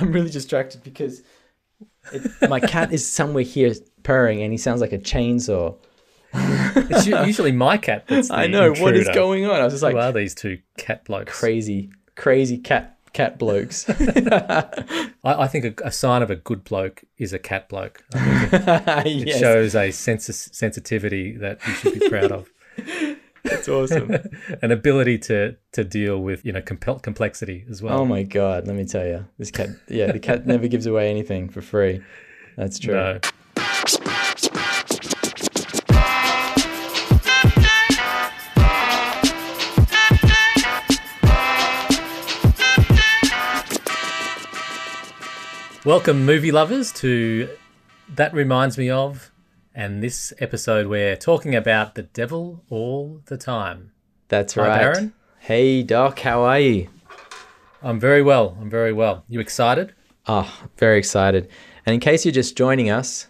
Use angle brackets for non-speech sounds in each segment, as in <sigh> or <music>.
I'm really distracted because it, my cat is somewhere here purring and he sounds like a chainsaw. It's usually my cat. That's <laughs> the I know what is going on. I was just like Who are these two cat blokes? crazy, crazy cat cat blokes. <laughs> I, I think a, a sign of a good bloke is a cat bloke. <laughs> It yes, shows a sensi- sensitivity that you should be proud of, that's awesome. <laughs> an ability to to deal with you know compel- complexity as well. Oh my god, let me tell you, this cat. Yeah, the cat never gives away anything for free. That's true. no. Welcome, movie lovers, to That Reminds Me of, and this episode we're talking about the devil all the time. That's Hi, right. Baron. Hey Doc, how are you? I'm very well. I'm very well. You excited? Oh, very excited. And in case you're just joining us,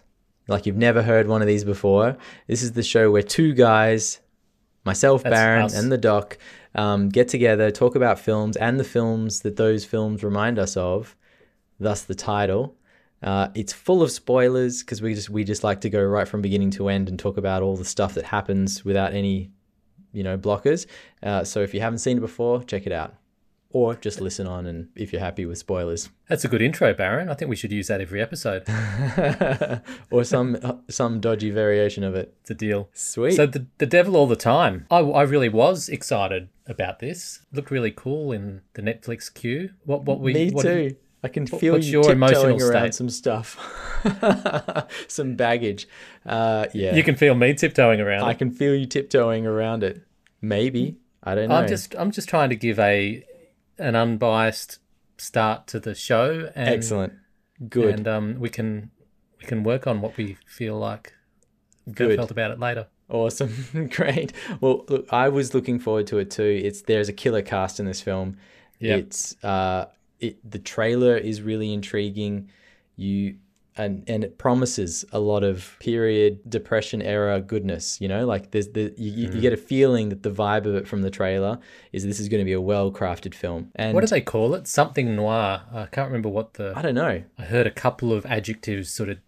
like you've never heard one of these before, this is the show where two guys, myself, That's Baron, us. and the Doc, um, get together, talk about films and the films that those films remind us of. Thus, the title. Uh, it's full of spoilers because we just we just like to go right from beginning to end and talk about all the stuff that happens without any, you know, blockers. Uh, so if you haven't seen it before, check it out, or just listen on and if you're happy with spoilers. That's a good intro, Baron. I think we should use that every episode. <laughs> or some some dodgy variation of it. It's a deal. Sweet. So the, the devil all the time. I, I really was excited about this. Looked really cool in the Netflix queue. What what we Me what too. I can feel what's you your tiptoeing emotional around state? some stuff, <laughs> some baggage. Uh, yeah, You can feel me tiptoeing around. I it. can feel you tiptoeing around it. Maybe I don't know. I'm just I'm just trying to give a an unbiased start to the show and excellent. Good. and um we can we can work on what we feel like Good. felt about it later. Awesome. <laughs> Great. Well, look, I was looking forward to it too. It's there's a killer cast in this film. Yep. It's uh it the trailer is really intriguing. You and and it promises a lot of period depression era goodness, you know? Like there's the you, you- you get a feeling that the vibe of it from the trailer is this is going to be a well-crafted film. And What do they call it? Something noir. I can't remember what the I don't know. I heard a couple of adjectives sort of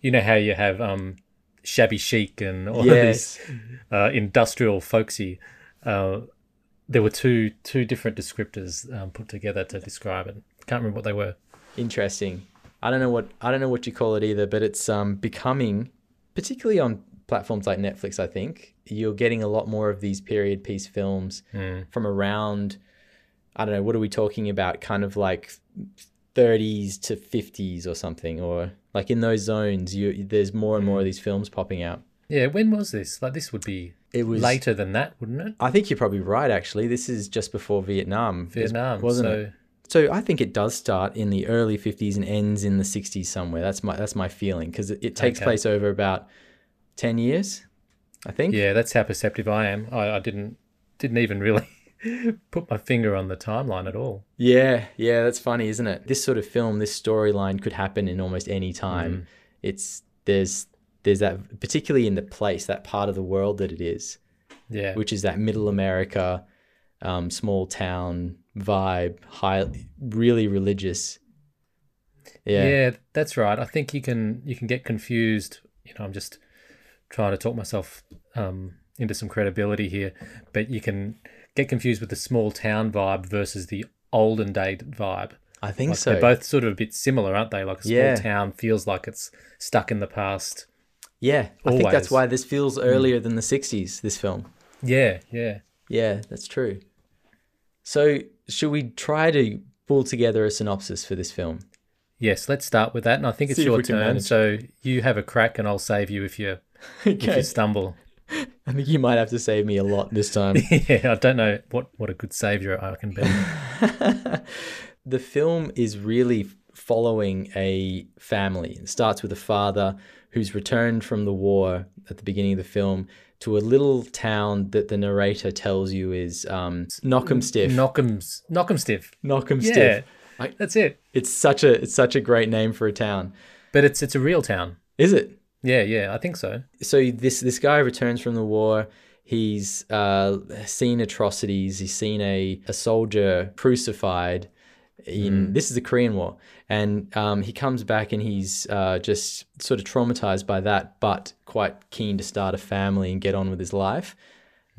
you know how you have um shabby chic and all Yes. this uh, industrial folksy. Uh, there were two two different descriptors um, put together to describe it. Can't remember what they were. Interesting. I don't know what I don't know what you call it either, but it's um becoming particularly on platforms like Netflix, I think, you're getting a lot more of these period piece films from around I don't know, what are we talking about? Kind of like 30s to 50s or something or like in those zones, you there's more and more of these films popping out. Yeah, when was this? Like this would be It was later than that, wouldn't it? I think you're probably right actually. This is just before Vietnam. Vietnam, wasn't so it? So I think it does start in the early 50s and ends in the 60s somewhere. That's my that's my feeling because it, it takes Okay. place over about 10 years, I think. yeah, that's how perceptive I am. I, I didn't didn't even really <laughs> put my finger on the timeline at all. Yeah, yeah, that's funny, isn't it? This sort of film, this storyline could happen in almost any time. Mm. It's there's there's that particularly in the place, that part of the world that it is, Yeah, which is that middle America, um, small town vibe, high, really religious. Yeah. Yeah, that's right. I think you can you can get confused. You know, I'm just trying to talk myself um, into some credibility here, but you can get confused with the small town vibe versus the olden day vibe. I think Like so. They're both sort of a bit similar, aren't they? Like a small Yeah. town feels like it's stuck in the past. Yeah, I think that's why this feels mm. earlier than the 60s, this film. Yeah, yeah. Yeah, that's true. So, should we try to pull together a synopsis for this film? Yes, let's start with that, and I think it's See your turn. manage. So you have a crack, and I'll save you if you <laughs> if you stumble. <laughs> I think you might have to save me a lot this time. <laughs> yeah, I don't know what what a good savior I can be. the film is really following a family. It starts with a father who's returned from the war at the beginning of the film to a little town that the narrator tells you is um, Knockemstiff. Knock'em's Knock'em stiff. Knockham Yeah, Stiff. I- that's it. It's such a it's such a great name for a town. But it's it's a real town. Is it? Yeah, yeah, I think so. so this this guy returns from the war. He's uh, seen atrocities. He's seen a, a soldier crucified, In this is the Korean War, and um, he comes back and he's uh, just sort of traumatized by that, but quite keen to start a family and get on with his life.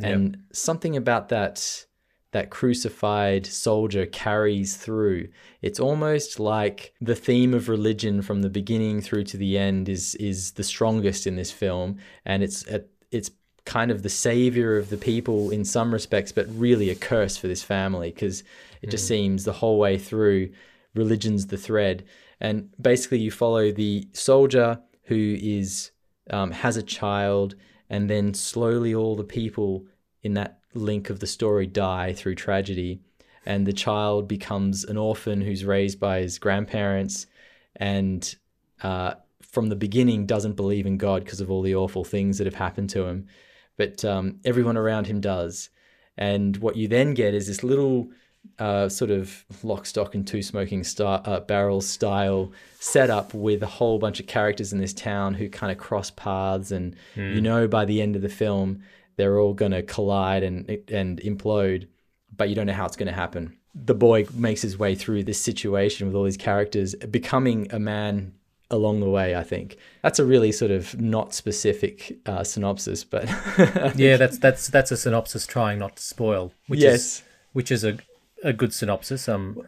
And something about that that crucified soldier carries through. It's almost like the theme of religion from the beginning through to the end is is the strongest in this film, and it's it's kind of the savior of the people in some respects, but really a curse for this family because it just seems the whole way through religion's the thread, and basically you follow the soldier who is um, has a child, and then slowly all the people in that link of the story die through tragedy, and the child becomes an orphan who's raised by his grandparents, and uh, from the beginning doesn't believe in God because of all the awful things that have happened to him, but um, everyone around him does, and what you then get is this little. Uh, sort of lock, stock, and two smoking star, uh, barrels style setup with a whole bunch of characters in this town who kind of cross paths, and you know by the end of the film they're all going to collide and and implode, but you don't know how it's going to happen. The boy makes his way through this situation with all these characters, becoming a man along the way. I think that's a really sort of not specific uh, synopsis, but <laughs> Yeah, that's that's that's a synopsis trying not to spoil, which Yes. is which is a a good synopsis. Um,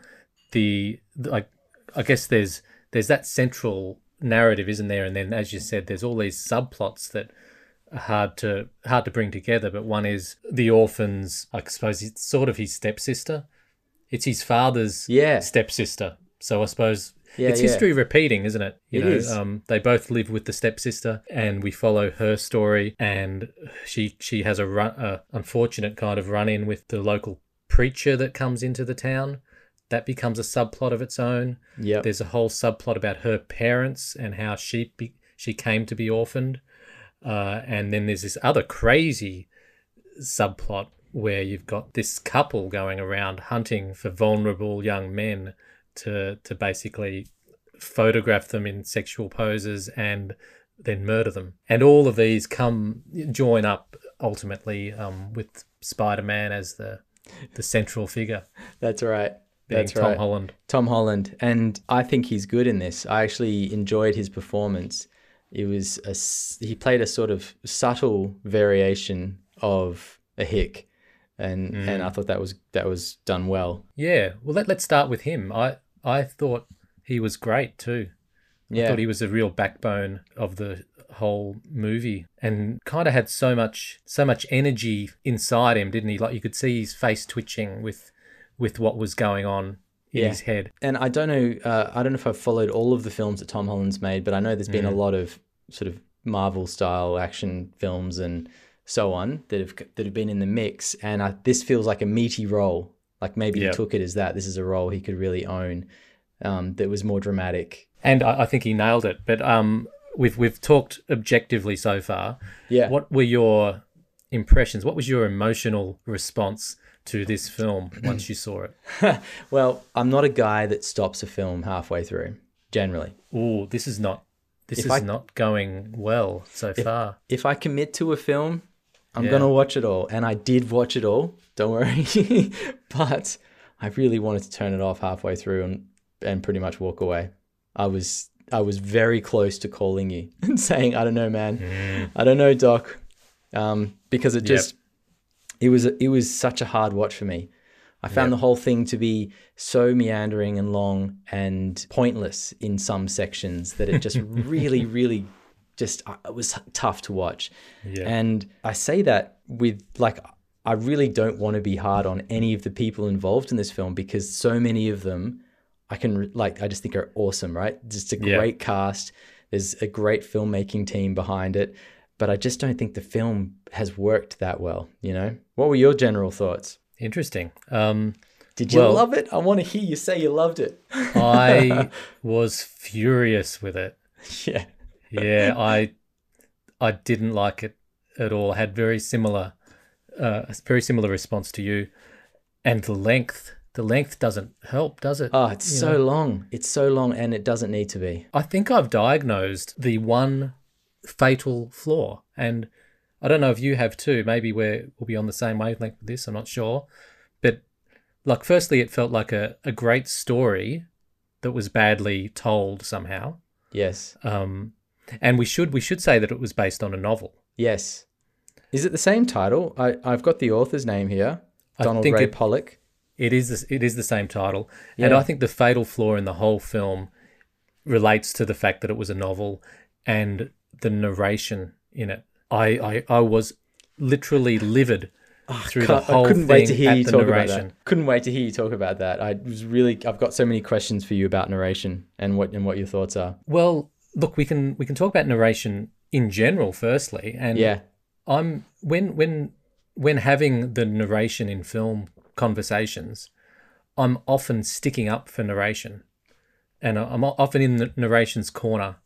the, like, I guess there's there's that central narrative, isn't there? And then, as you said, there's all these subplots that are hard to hard to bring together. But one is the orphans. I suppose it's sort of his stepsister. It's his father's Yeah. stepsister. So I suppose Yeah, it's yeah. history repeating, isn't it? You It know, is. Um, they both live with the stepsister, and we follow her story. And she she has a, run, a unfortunate kind of run in with the local preacher that comes into the town. That becomes a subplot of its own. Yep. There's a whole subplot about her parents and how she be, she came to be orphaned. Uh, and then there's this other crazy subplot where you've got this couple going around hunting for vulnerable young men to to basically photograph them in sexual poses and then murder them. And all of these come join up ultimately um, with Spider-Man as the the central figure, that's right. That's Tom right. Holland. Tom Holland, and I think he's good in this. I actually enjoyed his performance. It was a he played a sort of subtle variation of a hick, and and I thought that was that was done well. Yeah, well let, let's start with him. I I thought he was great too. I Yeah, thought he was a real backbone of the whole movie and kind of had so much so much energy inside him didn't he like you could see his face twitching with with what was going on in Yeah. his head and I don't know. Uh, I don't know if I've followed all of the films that Tom Holland's made, but I know there's been a lot of sort of Marvel style action films and so on that have that have been in the mix. And I, this feels like a meaty role. Like maybe he took it as that. This is a role he could really own. Um, that was more dramatic. and I, I think he nailed it but um we've we've talked objectively so far Yeah. what were your impressions what was your emotional response to this film <clears throat> once you saw it <laughs> Well, I'm not a guy that stops a film halfway through. Generally, oh this is not this If is I- not going well so far if I commit to a film, I'm Yeah. gonna watch it all, and I did watch it all. Don't worry, <laughs> but I really wanted to turn it off halfway through and and pretty much walk away. I was I was very close to calling you <laughs> and saying, I don't know, man, I don't know, Doc, um, because it Yep. just it was it was such a hard watch for me. I found the whole thing to be so meandering and long and pointless in some sections that it just <laughs> really, really just uh, it was tough to watch. Yeah. And I say that with like I really don't want to be hard on any of the people involved in this film because so many of them I can like I just think are awesome, right? Just a Yeah. great cast. There's a great filmmaking team behind it, but I just don't think the film has worked that well, you know? What were your general thoughts? interesting um Did you Well- love it? I want to hear you say you loved it. I <laughs> was furious with it. yeah. Yeah, I I didn't like it at all. I had very similar uh, a very similar response to you. And the length, the length doesn't help, does it? Oh, it's You so know? long. It's so long and it doesn't need to be. I think I've diagnosed the one fatal flaw, and I don't know if you have too. Maybe we're we'll be on the same wavelength with this. I'm not sure, but like firstly it felt like a, a great story that was badly told somehow Yes. um, and we should we should say that it was based on a novel Yes. Is it the same title? I, I've got the author's name here. I Donald think Ray it- Pollock. it is the, it is the same title and i think the fatal flaw in the whole film relates to the fact that it was a novel and the narration in it i i, I was literally livid ah, through the whole I couldn't thing wait to hear you talk narration about that. Couldn't wait to hear you talk about that. I was really I've got so many questions for you about narration and what and what your thoughts are. Well, look, we can we can talk about narration in general firstly, and Yeah. I'm when when when having the narration in film conversations, I'm often sticking up for narration, and I'm often in the narration's corner,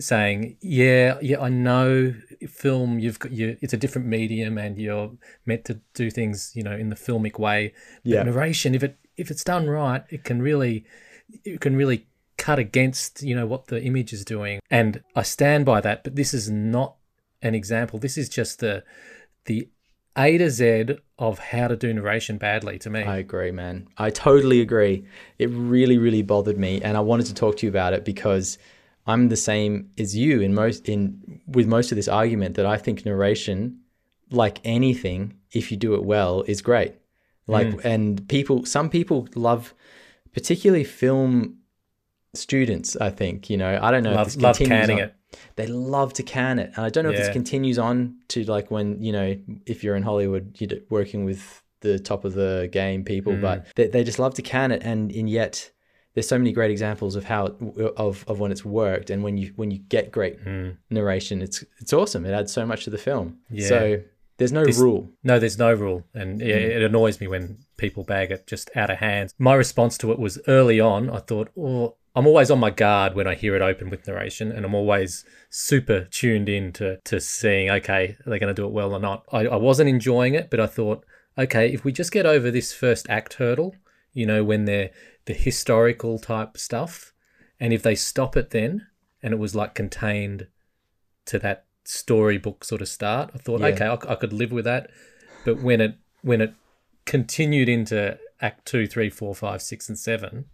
saying, "Yeah, yeah, I know film. You've got you. It's a different medium, and you're meant to do things, you know, in the filmic way. But Yeah. narration, if it if it's done right, it can really it can really cut against you know what the image is doing and i stand by that but this is not an example this is just the the a to z of how to do narration badly to me I agree, man. I totally agree. It really, really bothered me, and I wanted to talk to you about it because I'm the same as you in most in with most of this argument that I think narration, like anything, if you do it well, is great. Like, mm. and people, some people love, particularly film students. I think you know. I don't know. if love, love continues canning on- it they love to can it. And I don't know if this continues on to like when, you know, if you're in Hollywood, you're working with the top of the game people, Mm. but they, they just love to can it. And, and yet there's so many great examples of how, it, of, of when it's worked. And when you, when you get great Mm. narration, it's, it's awesome. It adds so much to the film. Yeah. So there's no rule. no there's no rule and yeah, Mm. it annoys me when people bag it just out of hand my response to it was early on i thought oh i'm always on my guard when i hear it open with narration and i'm always super tuned in to, to seeing okay are they going to do it well or not I, I wasn't enjoying it but i thought okay if we just get over this first act hurdle you know when they're the historical type stuff and if they stop it then and it was like contained to that storybook sort of start i thought Yeah. okay I, I could live with that but when it when it continued into act two three four five six and seven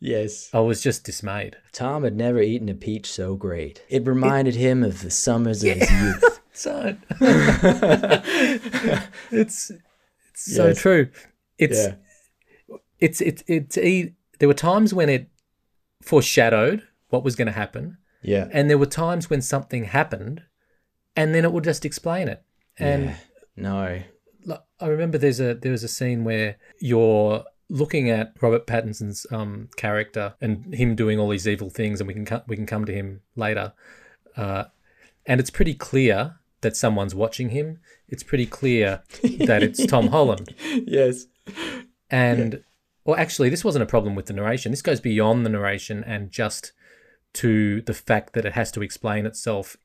Yes. i was just dismayed Tom had never eaten a peach so great. It reminded him of the summers of his youth. <laughs> so <laughs> it's it's so true it's Yeah. it's it's it's e- there were times when it foreshadowed what was going to happen Yeah. and there were times when something happened and then it would just explain it and Yeah. No. I remember there's a there was a scene where you're looking at Robert Pattinson's um, character and him doing all these evil things, and we can co- we can come to him later, uh, and it's pretty clear that someone's watching him. It's pretty clear that it's Tom <laughs> Holland, yes. and well, actually, this wasn't a problem with the narration. This goes beyond the narration and just to the fact that it has to explain itself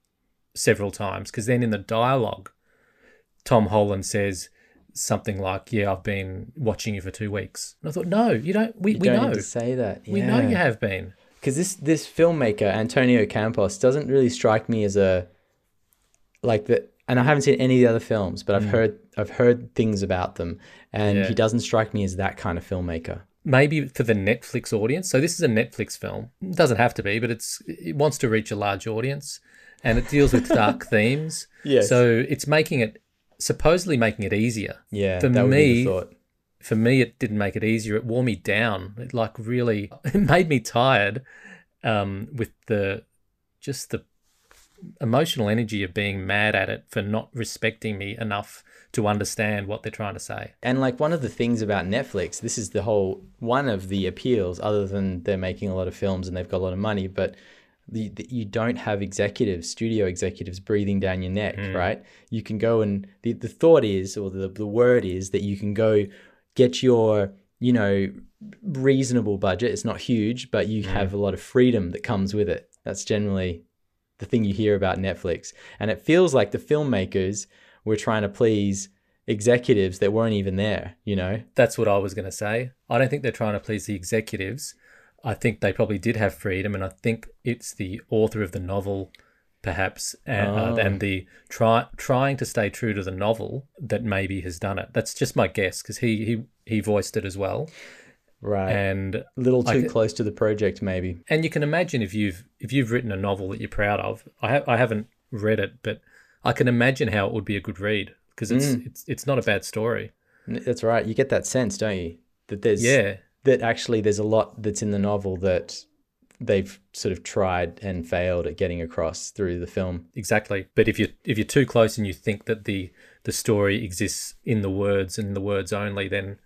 several times. Because then in the dialogue, Tom Holland says something like, "Yeah, I've been watching you for two weeks." And I thought, "No, you don't. We, You we don't know. say that. We know you have been." because this this filmmaker Antonio Campos doesn't really strike me as a like the and I haven't seen any of the other films, but I've heard I've heard things about them, and Mm. Yeah. he doesn't strike me as that kind of filmmaker. Maybe for the Netflix audience. So this is a Netflix film. It doesn't have to be, but it's it wants to reach a large audience, and it deals with <laughs> dark themes. Yes. So it's making it supposedly making it easier. Yeah, For that would be me, for me it didn't make it easier. It wore me down. It like really <laughs> it made me tired um, with the just the emotional energy of being mad at it for not respecting me enough to understand what they're trying to say. And like one of the things about Netflix, this is the whole one of the appeals, other than they're making a lot of films and they've got a lot of money, but the, the, you don't have executives, studio executives breathing down your neck, hmm. right? You can go and the, the thought is, or the, the word is that you can go get your, you know, reasonable budget. It's not huge, but you hmm. have a lot of freedom that comes with it. That's generally the thing you hear about Netflix. And it feels like the filmmakers were trying to please executives that weren't even there, you know? that's what i was going to say i don't think they're trying to please the executives i think they probably did have freedom and i think it's the author of the novel perhaps and, Oh. uh, and the try, trying to stay true to the novel that maybe has done it that's just my guess because he, he he voiced it as well. Right. And a little too I- close to the project, maybe. and you can imagine if you've if you've written a novel that you're proud of. I ha- I haven't read it, but I can imagine how it would be a good read because it's it's it's not a bad story. That's right. You get that sense, don't you? That there's Yeah, that actually there's a lot that's in the novel that they've sort of tried and failed at getting across through the film. exactly. But if you if you're too close and you think that the the story exists in the words and the words only, then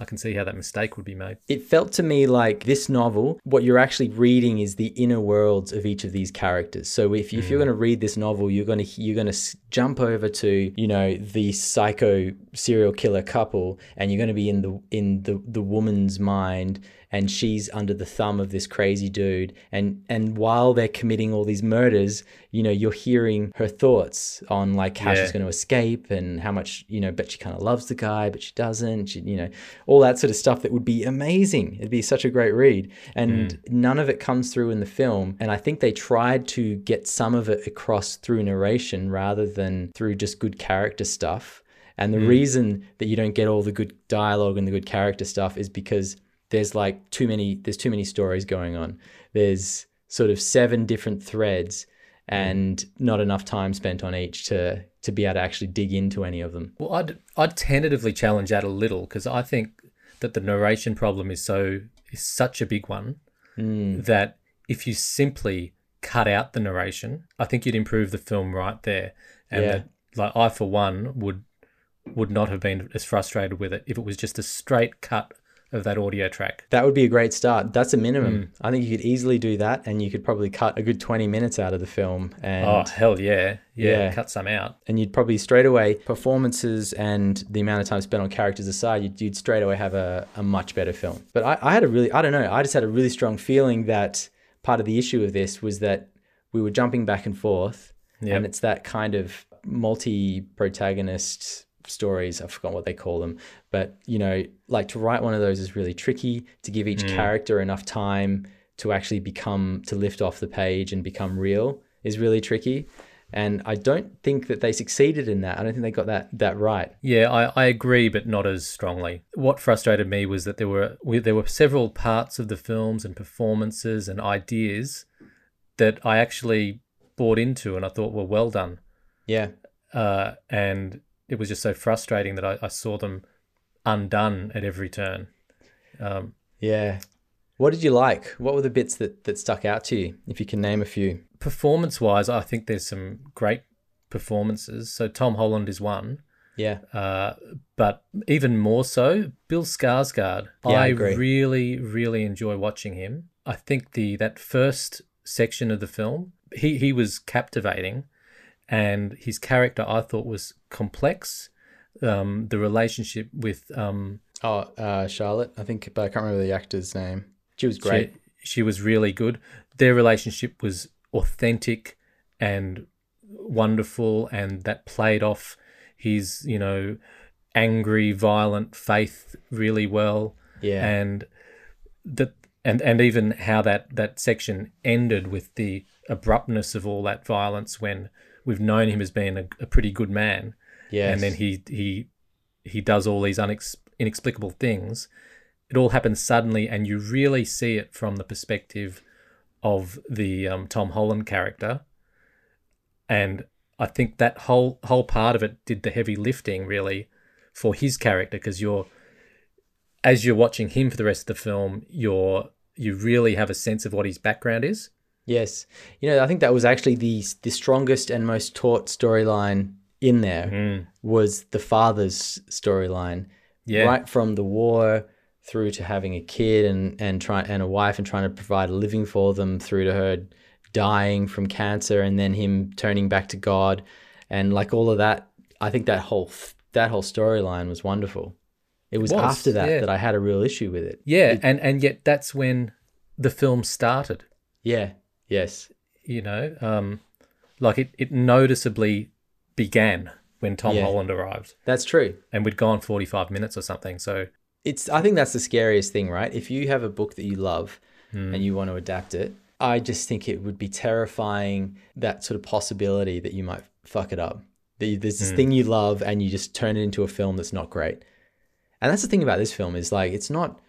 I can see how that mistake would be made. It felt to me like this novel, what you're actually reading is the inner worlds of each of these characters. So if, if you're mm. going to read this novel, you're going to you're going to jump over to you know the psycho serial killer couple, and you're going to be in the in the the woman's mind, and she's under the thumb of this crazy dude, and and while they're committing all these murders, you know you're hearing her thoughts on like how Yeah. she's going to escape and how much you know, but she kind of loves the guy, but she doesn't. She, you know, all that sort of stuff that would be amazing. It'd be such a great read, and mm. none of it comes through in the film. And I think they tried to get some of it across through narration rather than through just good character stuff. And the mm. reason that you don't get all the good dialogue and the good character stuff is because there's like too many there's too many stories going on. There's sort of seven different threads and not enough time spent on each to to be able to actually dig into any of them. Well, I'd I'd tentatively challenge that a little because I think that the narration problem is so is such a big one hmm. that if you simply cut out the narration, I think you'd improve the film right there. And Yeah. that, like I for one would would not have been as frustrated with it if it was just a straight cut of that audio track. That would be a great start. That's a minimum. Mm. I think you could easily do that and you could probably cut a good 20 minutes out of the film and oh hell yeah. yeah, Yeah. cut some out. and you'd probably straight away performances and the amount of time spent on characters aside you'd, you'd straight away have a, a much better film but I, I had a really i don't know i just had a really strong feeling that part of the issue of this was that we were jumping back and forth Yep. and it's that kind of multi-protagonist stories i forgot what they call them but you know like to write one of those is really tricky to give each character enough time to actually become to lift off the page and become real is really tricky and I don't think that they succeeded in that. I don't think they got that that right. Yeah, I, I agree, but not as strongly. What frustrated me was that there were we, there were several parts of the films and performances and ideas that I actually bought into and I thought were well done. Yeah, Uh, and it was just so frustrating that I, I saw them undone at every turn. Um, yeah. What did you like? What were the bits that that stuck out to you? If you can name a few. performance wise, I think there's some great performances. So Tom Holland is one. Yeah, Uh, but even more so, Bill Skarsgård. Yeah, I I really, really enjoy watching him. I think the that first section of the film, he he was captivating, and his character I thought was complex. Um, the relationship with um, Oh, uh, Charlotte, I think, but I can't remember the actor's name. She was great. She, she was really good. Their relationship was authentic and wonderful, and that played off his, you know, angry, violent faith really well. yeah, And that, and and even how that that section ended with the abruptness of all that violence when we've known him as being a, a pretty good man, yes. and then he he he does all these unex- inexplicable things. It all happens suddenly, and you really see it from the perspective of the um, Tom Holland character. And I think that whole whole part of it did the heavy lifting really for his character because you're as you're watching him for the rest of the film, you're you really have a sense of what his background is. Yes, you know, I think that was actually the the strongest and most taut storyline in there hmm. was the father's storyline. Yeah. right from the war through to having a kid and and try and a wife and trying to provide a living for them through to her dying from cancer and then him turning back to God and like all of that. I think that whole that whole storyline was wonderful. It was, was, after that yeah. that I had a real issue with it. Yeah, and and yet that's when the film started. Yeah. Yes. you know um like it, it noticeably began when tom Yeah. holland arrived That's true. and we'd gone 45 minutes or something so it's I think that's the scariest thing, right? If you have a book that you love Hmm. and you want to adapt it, I just think it would be terrifying that sort of possibility that you might fuck it up. That There's this thing you love and you just turn it into a film that's not great. And that's the thing about this film is like it's not,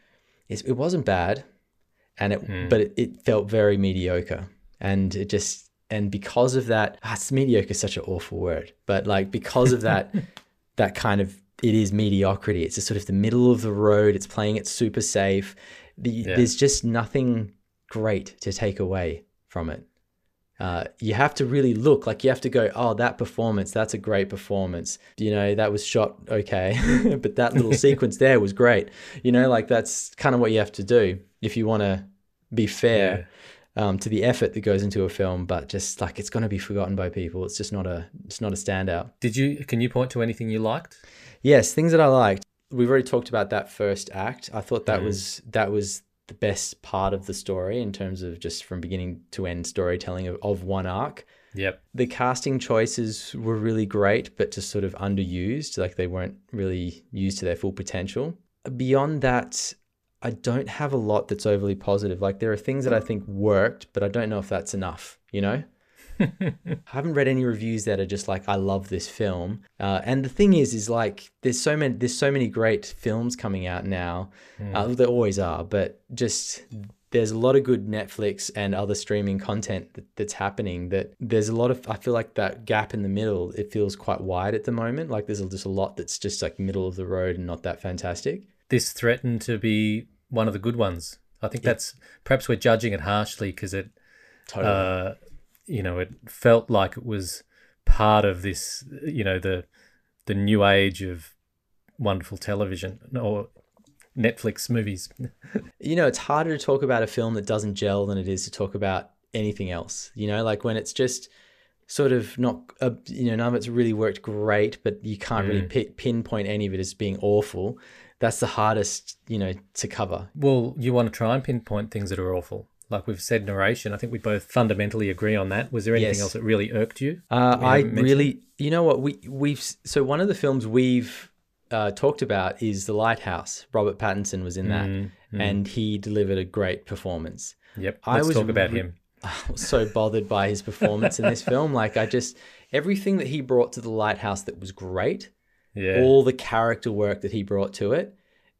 it's, it wasn't bad, and it Hmm. but it, it felt very mediocre, and it just and because of that, ah, it's mediocre is such an awful word, but like because of that, <laughs> that kind of it is mediocrity. It's just sort of the middle of the road. It's playing it super safe. The, There's just nothing great to take away from it. Uh, you have to really look like you have to go, oh, that performance, that's a great performance. You know, that was shot okay, <laughs> but that little <laughs> sequence there was great. You know, like that's kind of what you have to do if you want to be fair um, to the effort that goes into a film. But just like it's going to be forgotten by people. It's just not a, it's not a standout. Did you? Can you point to anything you liked? Yes, things that I liked. We've already talked about that first act. I thought that was that was the best part of the story in terms of just from beginning to end storytelling of, of one arc. Yep. The casting choices were really great, but just sort of underused. Like they weren't really used to their full potential. Beyond that, I don't have a lot that's overly positive. Like there are things that I think worked, but I don't know if that's enough, you know? <laughs> I haven't read any reviews that are just like I love this film. Uh, and the thing is, is like there's so many there's so many great films coming out now. Uh, there always are, but just there's a lot of good Netflix and other streaming content that, that's happening. That there's a lot of I feel like that gap in the middle. It feels quite wide at the moment. Like there's just a lot that's just like middle of the road and not that fantastic. This threatened to be one of the good ones. I think that's perhaps we're judging it harshly because it, Totally. uh, you know, it felt like it was part of this, you know, the the new age of wonderful television or Netflix movies. <laughs> you know, it's harder to talk about a film that doesn't gel than it is to talk about anything else. You know, like when it's just sort of not, uh, you know, none of it's really worked great, but you can't really pi pinpoint any of it as being awful. That's the hardest, you know, to cover. Well, you want to try and pinpoint things that are awful. Like we've said, narration. I think we both fundamentally agree on that. Was there anything Yes. else that really irked you? Uh, I really, you know what we we've so one of the films we've uh, talked about is The Lighthouse. Robert Pattinson was in that, and he delivered a great performance. Yep. I Let's was talk about re- him. <laughs> I was so bothered by his performance in this <laughs> film. Like I just everything that he brought to the lighthouse that was great, Yeah. all the character work that he brought to it.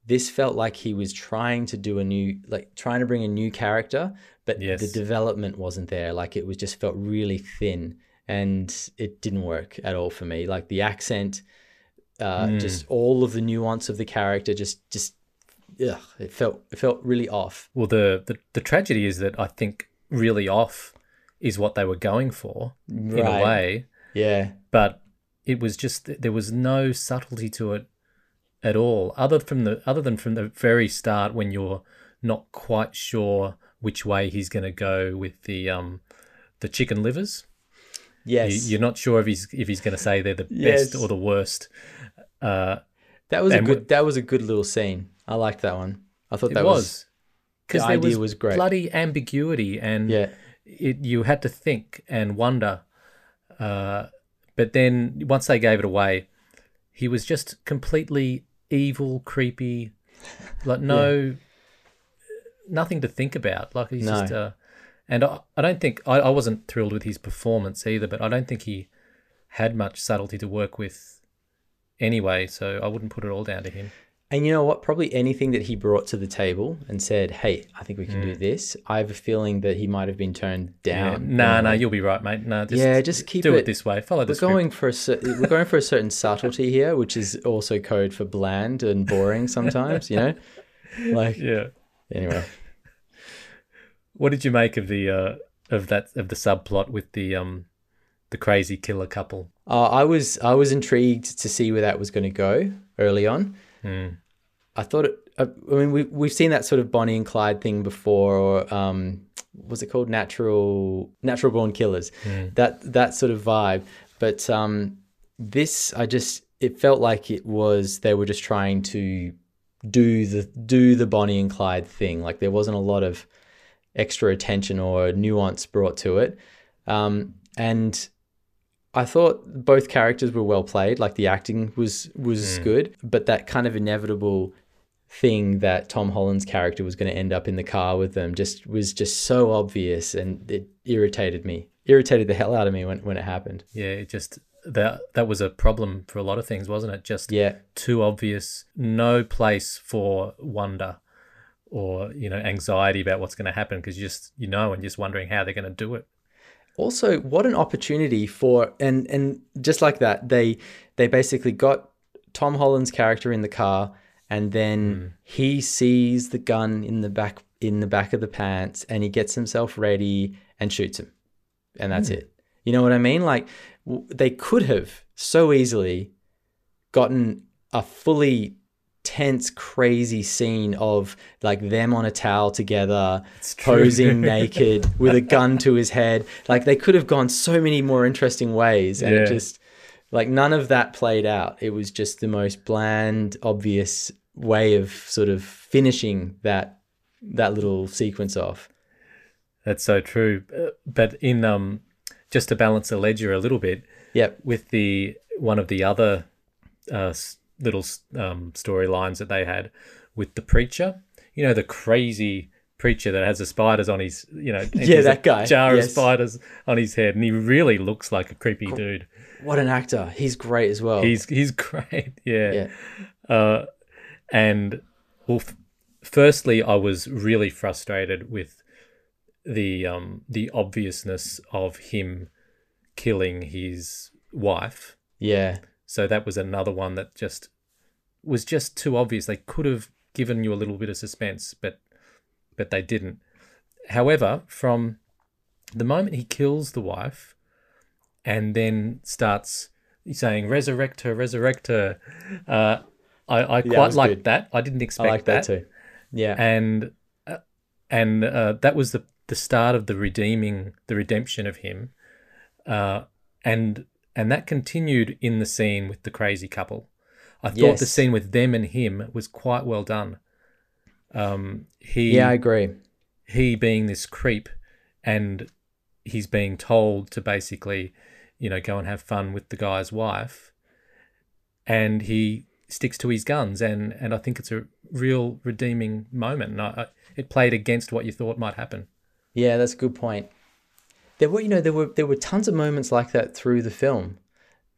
This felt like he was trying to do a new like trying to bring a new character, but Yes. the development wasn't there. Like it was just felt really thin and it didn't work at all for me. Like the accent, uh, Hmm. just all of the nuance of the character just just ugh, it felt it felt really off. Well, the, the the tragedy is that I think really off is what they were going for in a way, Yeah. but it was just there was no subtlety to it at all, other from the other than from the very start when you're not quite sure which way he's going to go with the um the chicken livers. You, Yes. you're not sure if he's if he's going to say they're the Yes. best or the worst. Uh, That was a good. That was a good little scene. I liked that one. I thought that was, was because the idea was, was great. bloody ambiguity and yeah, it you had to think and wonder. Uh, but then once they gave it away, he was just completely evil, creepy, like no, nothing to think about. Like he's No. just. Uh, and I, I don't think I, I wasn't thrilled with his performance either, but I don't think he had much subtlety to work with anyway. So I wouldn't put it all down to him. And you know what? Probably anything that he brought to the table and said, "Hey, I think we can do this." I have a feeling that he might have been turned Mm. Yeah. down. Nah, nah, you'll be right, mate. Nah, just, Yeah, just keep do it, it- this way. Follow the We're going for a cer- we're going for a certain subtlety here, which is also code for bland and boring sometimes. You know, <laughs> like Yeah. anyway. What did you make of the uh, of that of the subplot with the um the crazy killer couple? Uh, I was I was intrigued to see where that was going to go early on. Hmm. I thought it. I mean, we we've seen that sort of Bonnie and Clyde thing before, or um, was it called Natural Natural Born Killers? That that sort of vibe. But um, this, I just it felt like it was they were just trying to do the do the Bonnie and Clyde thing. Like there wasn't a lot of extra attention or nuance brought to it. Um, and I thought both characters were well played. Like the acting was was hmm. good, but that kind of inevitable thing that Tom Holland's character was going to end up in the car with them just was just so obvious, and it irritated me. Irritated the hell out of me when when it happened. Yeah, it just that that was a problem for a lot of things, wasn't it? Just Yeah. too obvious, no place for wonder or you know anxiety about what's going to happen because you just you know and just wondering how they're going to do it. Also what an opportunity for and and just like that they they basically got tom holland's character in the car and then hmm. he sees the gun in the back in the back of the pants and he gets himself ready and shoots him. And that's hmm. it. You know what i mean? Like w- they could have so easily gotten a fully tense crazy scene of like them on a towel together posing <laughs> naked with a gun to his head. Like they could have gone so many more interesting ways and it just like none of that played out. It was just the most bland obvious way of sort of finishing that that little sequence off. That's so true. Uh, But in um, just to balance the ledger a little bit, yep. with the one of the other uh, little um, storylines that they had with the preacher, you know, the crazy preacher that has the spiders on his, you know, <laughs> Yeah, that guy, jar yes. of spiders on his head, and he really looks like a creepy dude. what an actor he's great as well He's he's <laughs> great, yeah. yeah Uh, and well, f- firstly, I was really frustrated with the um the obviousness of him killing his wife. yeah So that was another one that just was just too obvious. They could have given you a little bit of suspense, but but they didn't. However, from the moment he kills the wife and then starts saying resurrect her, resurrect her, uh, I, I that quite liked good. that. I didn't i expect like that too yeah and uh, and uh, that was the the start of the redeeming the redemption of him uh, and and that continued in the scene with the crazy couple. I thought the scene with them and him was quite well done. Um he yeah i agree. he being this creep and he's being told to basically you know go and have fun with the guy's wife. And he sticks to his guns and and i think it's a real redeeming moment. And I, I, it played against what you thought might happen. Yeah, that's a good point. There were, you know, there were there were tons of moments like that through the film,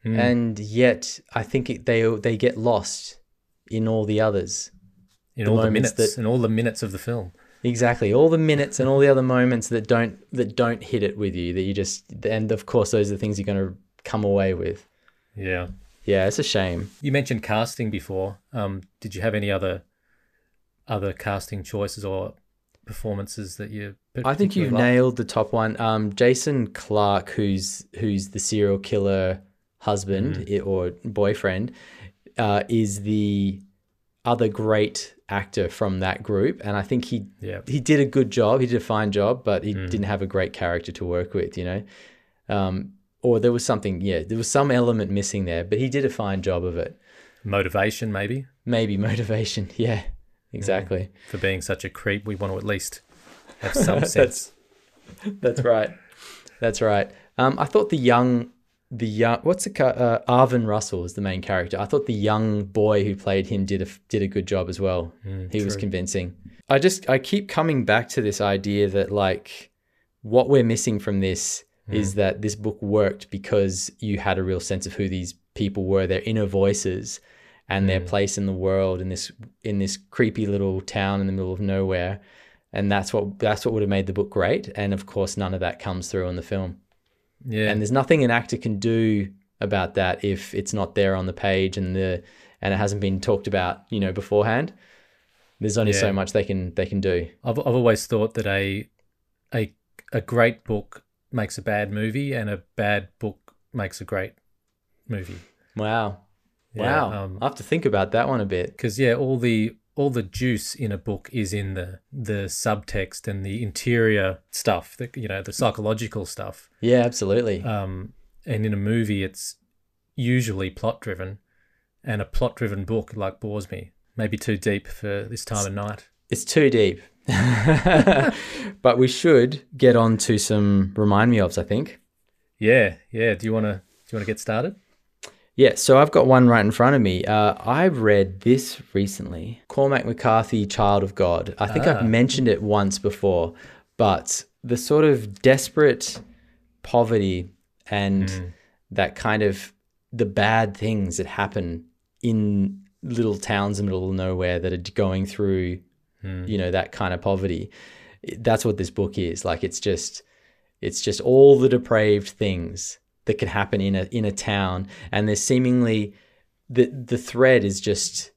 Hmm. and yet I think it, they they get lost in all the others. in The all the minutes that- in all the minutes of the film Exactly, all the minutes and all the other moments that don't that don't hit it with you. That you just and of course those are the things you're going to come away with. yeah Yeah, it's a shame. you mentioned casting before um did you have any other other casting choices or performances that you I think you've liked? nailed the top one. Um, Jason Clarke, who's who's the serial killer husband Mm. or boyfriend, uh, is the other great actor from that group, and I think he yeah he did a good job. He did a fine job, but he Mm. didn't have a great character to work with. You know, um, or there was something. Yeah, there was some element missing there, but he did a fine job of it. motivation maybe Maybe motivation. <laughs> Yeah, exactly. for being such a creep we want to at least have <laughs> some sense That's right. That's right. Um, I thought the young, the young, what's the uh, Arvin Russell is the main character. I thought the young boy who played him did a did a good job as well. he was convincing. I just I keep coming back to this idea that like what we're missing from this is that this book worked because you had a real sense of who these people were, their inner voices, and their place in the world in this in this creepy little town in the middle of nowhere. And that's what that's what would have made the book great. And of course, none of that comes through in the film. yeah And there's nothing an actor can do about that if it's not there on the page and the and it hasn't been talked about, you know, beforehand. There's only Yeah. so much they can they can do. I've, I've always thought that a a a great book makes a bad movie and a bad book makes a great movie Wow. Yeah, wow. um, I have to think about that one a bit. because yeah all the all the juice in a book is in the the subtext and the interior stuff that you know the psychological stuff Yeah, absolutely. um and in a movie it's usually plot driven and a plot driven book like bores me maybe too deep for this time of night It's too deep. <laughs> but we should get on to some remind me ofs, I think. yeah yeah do you want to do you want to get started Yeah, so I've got one right in front of me. Uh, I read this recently Cormac McCarthy, Child of God. I think Ah. I've mentioned it once before, but the sort of desperate poverty and that kind of the bad things that happen in little towns in the middle of nowhere that are going through, you know, that kind of poverty. That's what this book is. Like it's just it's just all the depraved things that can happen in a in a town. And there's seemingly the the thread is just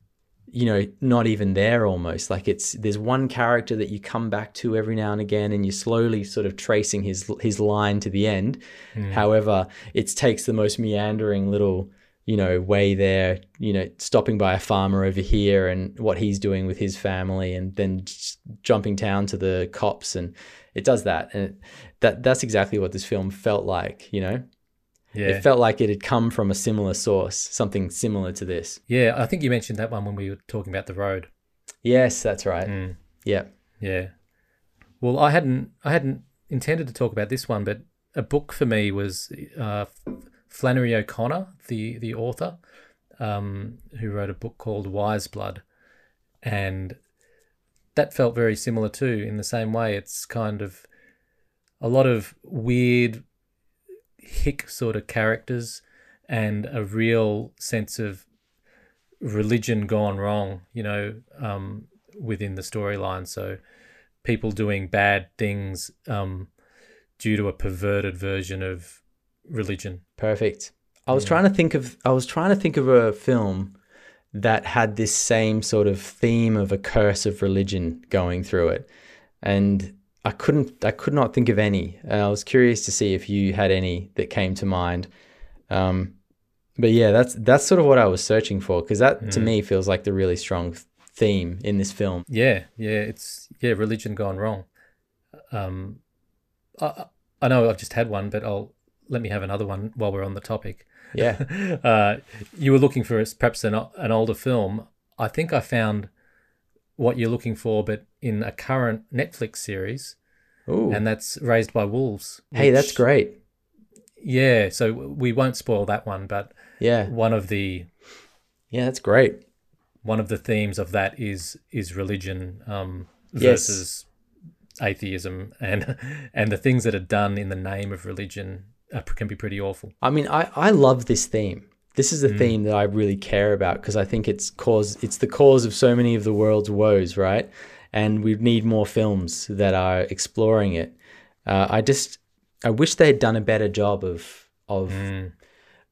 you know not even there almost. Like it's there's one character that you come back to every now and again and you're slowly sort of tracing his his line to the end. Hmm. However it takes the most meandering little you know way there you know stopping by a farmer over here and what he's doing with his family and then jumping down to the cops and it does that. And it, that that's exactly what this film felt like you know Yeah. it felt like it had come from a similar source something similar to this yeah, I think you mentioned that one when we were talking about the road. yes that's right Mm. yeah Yeah. Well, I hadn't I hadn't intended to talk about this one, but a book for me was uh, Flannery O'Connor, the the author, um, who wrote a book called Wise Blood, and that felt very similar too. In the same way, it's kind of a lot of weird hick sort of characters and a real sense of religion gone wrong. You know, um, within the storyline. So people doing bad things um, due to a perverted version of religion. Perfect. I was trying to think of I was trying to think of a film that had this same sort of theme of a curse of religion going through it. And I couldn't I could not think of any. And I was curious to see if you had any that came to mind. Um, but yeah, that's that's sort of what I was searching for because that to me feels like the really strong theme in this film. Yeah, yeah, it's yeah, religion gone wrong. Um, I I- I know I've just had one, but I'll let me have another one while we're on the topic. Yeah. <laughs> uh, you were looking for perhaps an, an older film. I think I found what you're looking for, but in a current Netflix series, Ooh. and that's Raised by Wolves. hey, that's great. Yeah, so we won't spoil that one, but Yeah. one of the Yeah, that's great. one of the themes of that is is religion um, Yes. versus atheism, <laughs> and and the things that are done in the name of religion are, can be pretty awful. I mean, I, I love this theme. This is a theme that I really care about because I think it's cause it's the cause of so many of the world's woes, right? And we need more films that are exploring it. Uh, I just I wish they had done a better job of of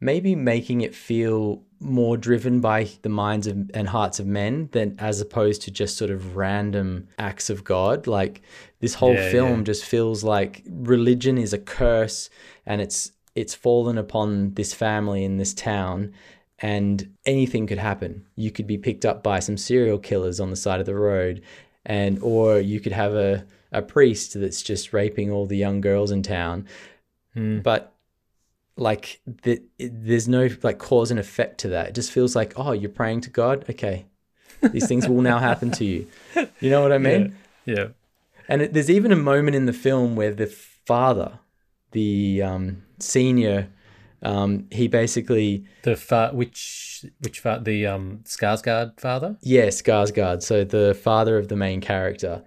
maybe making it feel more driven by the minds of, and hearts of men than as opposed to just sort of random acts of God. Like this whole Yeah, film yeah. just feels like religion is a curse and it's it's fallen upon this family in this town and anything could happen. You could be picked up by some serial killers on the side of the road and or you could have a, a priest that's just raping all the young girls in town. But like the, there's no like cause and effect to that. It just feels like, oh, you're praying to God. Okay, these things will now happen to you. You know what I mean? Yeah, And it, there's even a moment in the film where the father, the um, senior, um, he basically the fa- which which fa- the um Skarsgård father. yeah Skarsgård, so the father of the main character,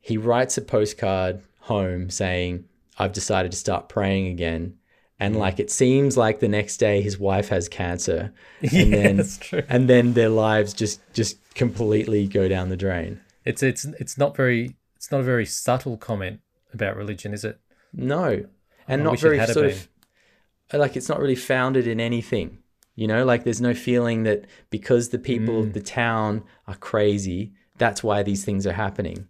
he writes a postcard home saying, "I've decided to start praying again." And like it seems like the next day his wife has cancer, <laughs> and yeah, then that's true. and then their lives just just completely go down the drain. It's it's it's not very it's not a very subtle comment about religion, is it? No, and I not very sort of like it's not really founded in anything. You know, like there's no feeling that because the people Mm. of the town are crazy, that's why these things are happening.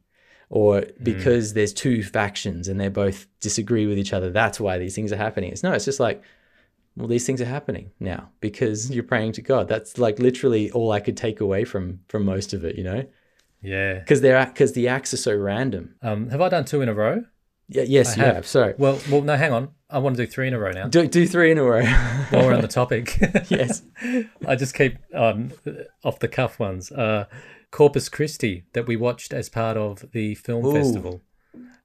Or Mm. because there's two factions and they both disagree with each other, that's why these things are happening. It's no, it's just like, well, these things are happening now because you're praying to God. That's like literally all I could take away from from most of it, you know? Yeah. Because they're because the acts are so random. Um, have I done two in a row? Yeah, yes, I you have. have. Sorry. Well, well, no, hang on. I want to do three in a row now. Do do three in a row. <laughs> While we're on the topic. <laughs> yes. <laughs> I just keep um, off the cuff ones. Uh, Corpus Christi that we watched as part of the film Ooh. festival.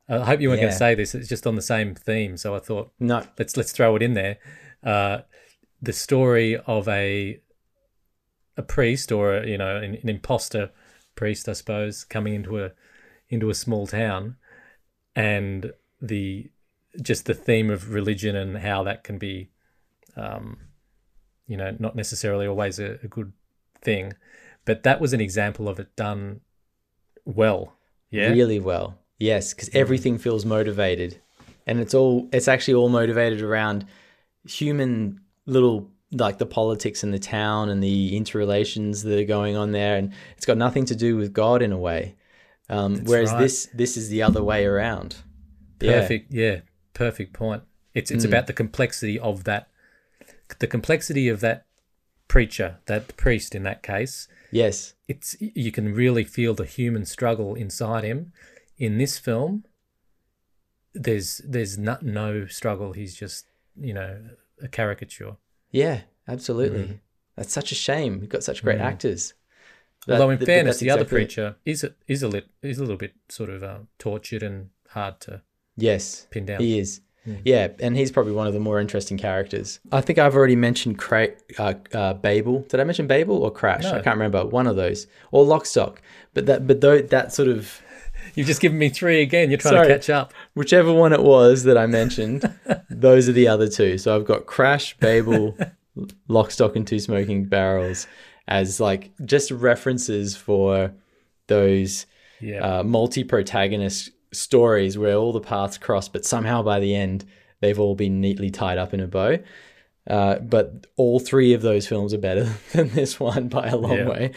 Uh, I hope you weren't going to say this. It's just on the same theme, so I thought No. let's let's throw it in there. Uh, the story of a a priest or a, you know an, an imposter priest, I suppose, coming into a into a small town, and the just the theme of religion and how that can be um, you know, not necessarily always a, a good thing. But that was an example of it done well. Yeah. Really well. Yes, because everything feels motivated. And it's all it's actually all motivated around human little like the politics in the town and the interrelations that are going on there and it's got nothing to do with God in a way. Um, whereas right. this this is the other way around. Perfect. Yeah. yeah perfect point. It's it's mm. about the complexity of that the complexity of that preacher, that priest in that case. Yes. It's you can really feel the human struggle inside him. In this film, there's there's not no struggle. He's just, you know, a caricature. Yeah, absolutely. Mm. That's such a shame. We've got such great mm. actors. Although, in fairness, the exactly other preacher is a, is a lit, is a little bit sort of uh, tortured and hard to yes pin down. He is. Mm. Yeah, and he's probably one of the more interesting characters. I think I've already mentioned Cra- uh, uh, Babel. Did I mention Babel or Crash? No. I can't remember. One of those or Lock, Stock. But that, but though that sort of. <laughs> You've just given me three again. You're trying Sorry, to catch up. Whichever one it was that I mentioned, <laughs> those are the other two. So I've got Crash, Babel, Lock, Stock, and Two Smoking Barrels as like just references for those yeah. uh, multi-protagonist stories where all the paths cross, but somehow by the end they've all been neatly tied up in a bow. Uh, but all three of those films are better <laughs> than this one by a long yeah. way.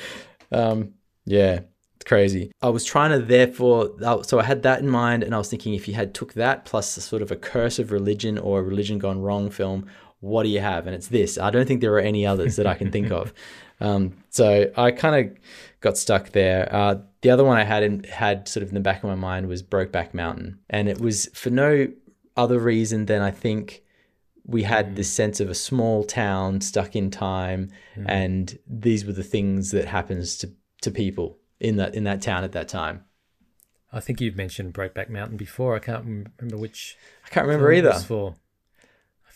Um, yeah, it's crazy. I was trying to therefore, so I had that in mind, and I was thinking if you had took that plus a sort of a curse of religion or a religion gone wrong film, what do you have? And it's this. I don't think there are any others that I can think of. <laughs> Um, so I kind of got stuck there. Uh, the other one I had in, had sort of in the back of my mind was Brokeback Mountain, and it was for no other reason than I think we had mm. this sense of a small town stuck in time, mm. and these were the things that happens to to people in that in that town at that time. I think you've mentioned Brokeback Mountain before. I can't remember which. I can't remember either. For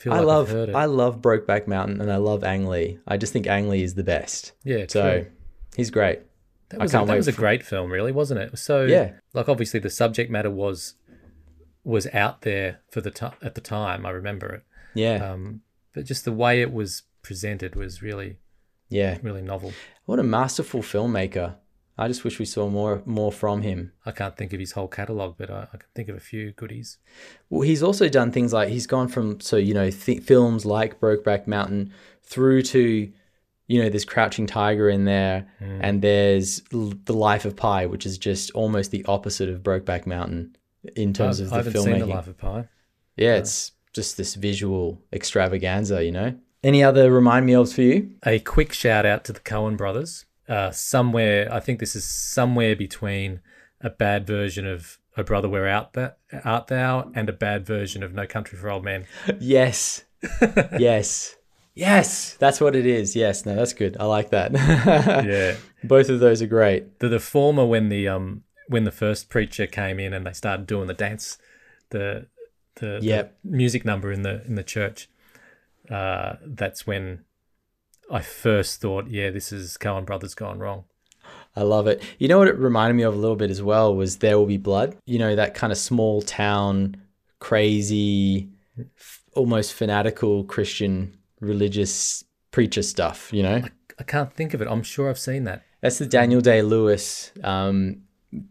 feel I love I love Brokeback Mountain and I love Ang Lee. I just think Ang Lee is the best. Yeah, so true. he's great. That was, a, that was a great film, really, wasn't it? So yeah, like obviously the subject matter was was out there for the t- at the time. I remember it. Yeah. Um, but just the way it was presented was really, yeah, really novel. What a masterful filmmaker! I just wish we saw more more from him. I can't think of his whole catalog, but I, I can think of a few goodies. Well, he's also done things like he's gone from so you know th- films like Brokeback Mountain through to you know there's Crouching Tiger in there, mm. and there's L- The Life of Pi, which is just almost the opposite of Brokeback Mountain in terms I've, of the I haven't filmmaking. Seen the Life of Pi. Yeah, no. it's just this visual extravaganza, you know. Any other remind me ofs for you? A quick shout out to the Coen brothers uh, somewhere. I think this is somewhere between a bad version of "Oh Brother, Where Art Thou," art thou and a bad version of "No Country for Old Men." <laughs> Yes, yes, yes. That's what it is. Yes, no, that's good. I like that. <laughs> yeah, both of those are great. The the former when the um when the first preacher came in and they started doing the dance, the the, yep. the music number in the in the church. Uh, that's when I first thought, yeah, this is Coen Brothers gone wrong. I love it. You know what it reminded me of a little bit as well was There Will Be Blood. You know, that kind of small town, crazy, f- almost fanatical Christian religious preacher stuff, you know? I, I, can't think of it. I'm sure I've seen that. That's the Daniel Day Lewis, um,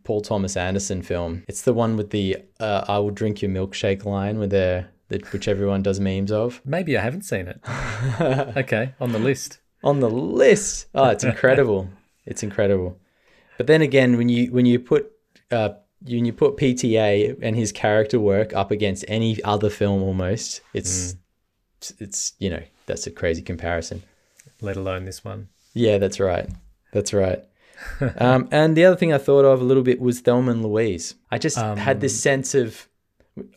Paul Thomas Anderson film. It's the one with the uh, I will drink your milkshake line where they're that which everyone does memes of. Maybe I haven't seen it. <laughs> okay, on the list. On the list. Oh, it's incredible. <laughs> it's incredible. But then again, when you when you put uh, when you put PTA and his character work up against any other film, almost it's mm. it's, it's you know that's a crazy comparison. Let alone this one. Yeah, that's right. That's right. <laughs> um, and the other thing I thought of a little bit was Thelma and Louise. I just um, had this sense of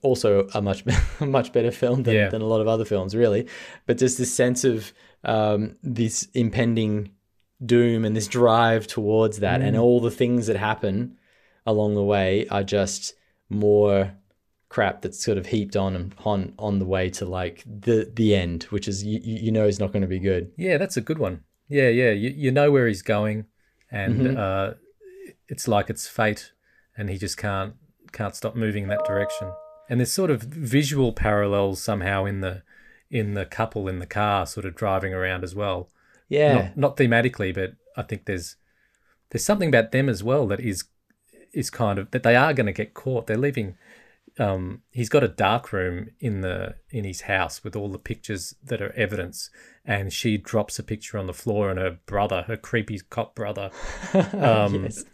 also a much <laughs> much better film than, yeah. than a lot of other films, really. But just this sense of um, this impending doom and this drive towards that, mm. and all the things that happen along the way are just more crap that's sort of heaped on on on the way to like the the end, which is you, you know is not going to be good. Yeah, that's a good one. Yeah, yeah, you you know where he's going, and mm-hmm. uh, it's like it's fate, and he just can't can't stop moving in that direction and there's sort of visual parallels somehow in the in the couple in the car, sort of driving around as well. Yeah. Not, not thematically, but I think there's there's something about them as well that is is kind of that they are going to get caught. They're leaving. Um, he's got a dark room in the in his house with all the pictures that are evidence, and she drops a picture on the floor, and her brother, her creepy cop brother, <laughs> um, Yes.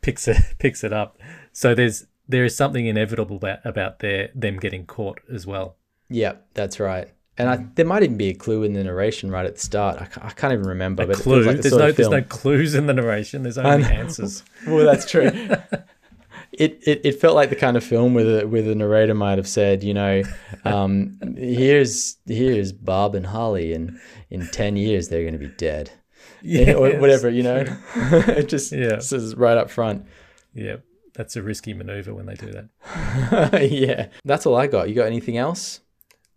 picks it <laughs> picks it up. So there's there is something inevitable about about their them getting caught as well. Yeah, that's right. And I, there might even be a clue in the narration right at the start. I, ca- I can't even remember. A but clue. like the there's no there's no clues in the narration. There's only answers. <laughs> well, that's true. <laughs> it, it it felt like the kind of film where the where the narrator might have said, you know, um, <laughs> here's here's Bob and Holly, and in ten years they're going to be dead, Yeah, or whatever, you know. it just Yeah. says right up front. Yeah, that's a risky maneuver when they do that. <laughs> yeah, that's all I got. You got anything else?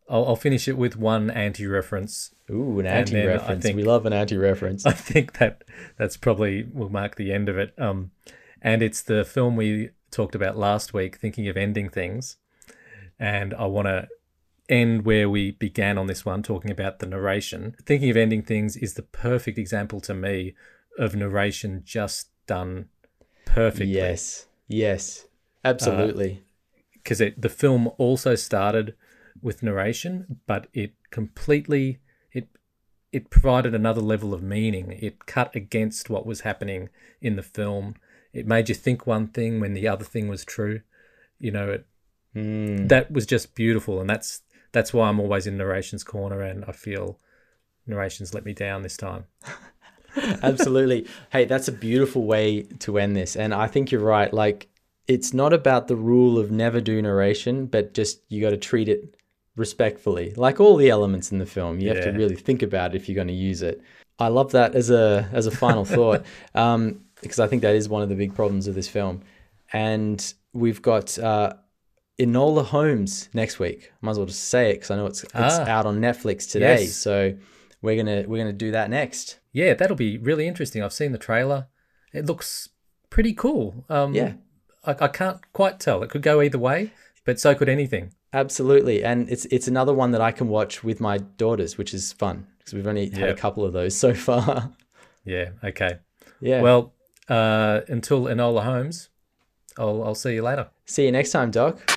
I'll, I'll finish it with one anti-reference. Ooh, an And then I anti-reference. think- we love an anti-reference. <laughs> I think that that's probably will mark the end of it. Um, and it's the film we talked about last week, thinking of ending things. And I want to end where we began on this one, talking about the narration. Thinking of ending things is the perfect example to me of narration just done perfectly. Yes, yes, absolutely. because it the film also started with narration, but it completely it it provided another level of meaning. It cut against what was happening in the film. It made you think one thing when the other thing was true. You know, it, Mm. that was just beautiful, and that's that's why I'm always in narration's corner, and I feel narration's let me down this time. <laughs> Absolutely. Hey, that's a beautiful way to end this. And I think you're right. Like, it's not about the rule of never do narration, but just you got to treat it respectfully. Like all the elements in the film, you have to really think about it if you're going to use it. I love that as a as a final thought, <laughs> um, because I think that is one of the big problems of this film. And we've got uh, Enola Holmes next week. Might as well just say it because I know it's it's Ah. out on Netflix today. Yes. So we're gonna we're gonna do that next. Yeah, that'll be really interesting. I've seen the trailer. It looks pretty cool. Um, Yeah. I, I can't quite tell. It could go either way, but so could anything. Absolutely, and it's it's another one that I can watch with my daughters, which is fun because we've only had a couple of those so far. Yeah. Okay. yeah. Well, uh, until Enola Holmes, I'll I'll see you later. see you next time, Doc.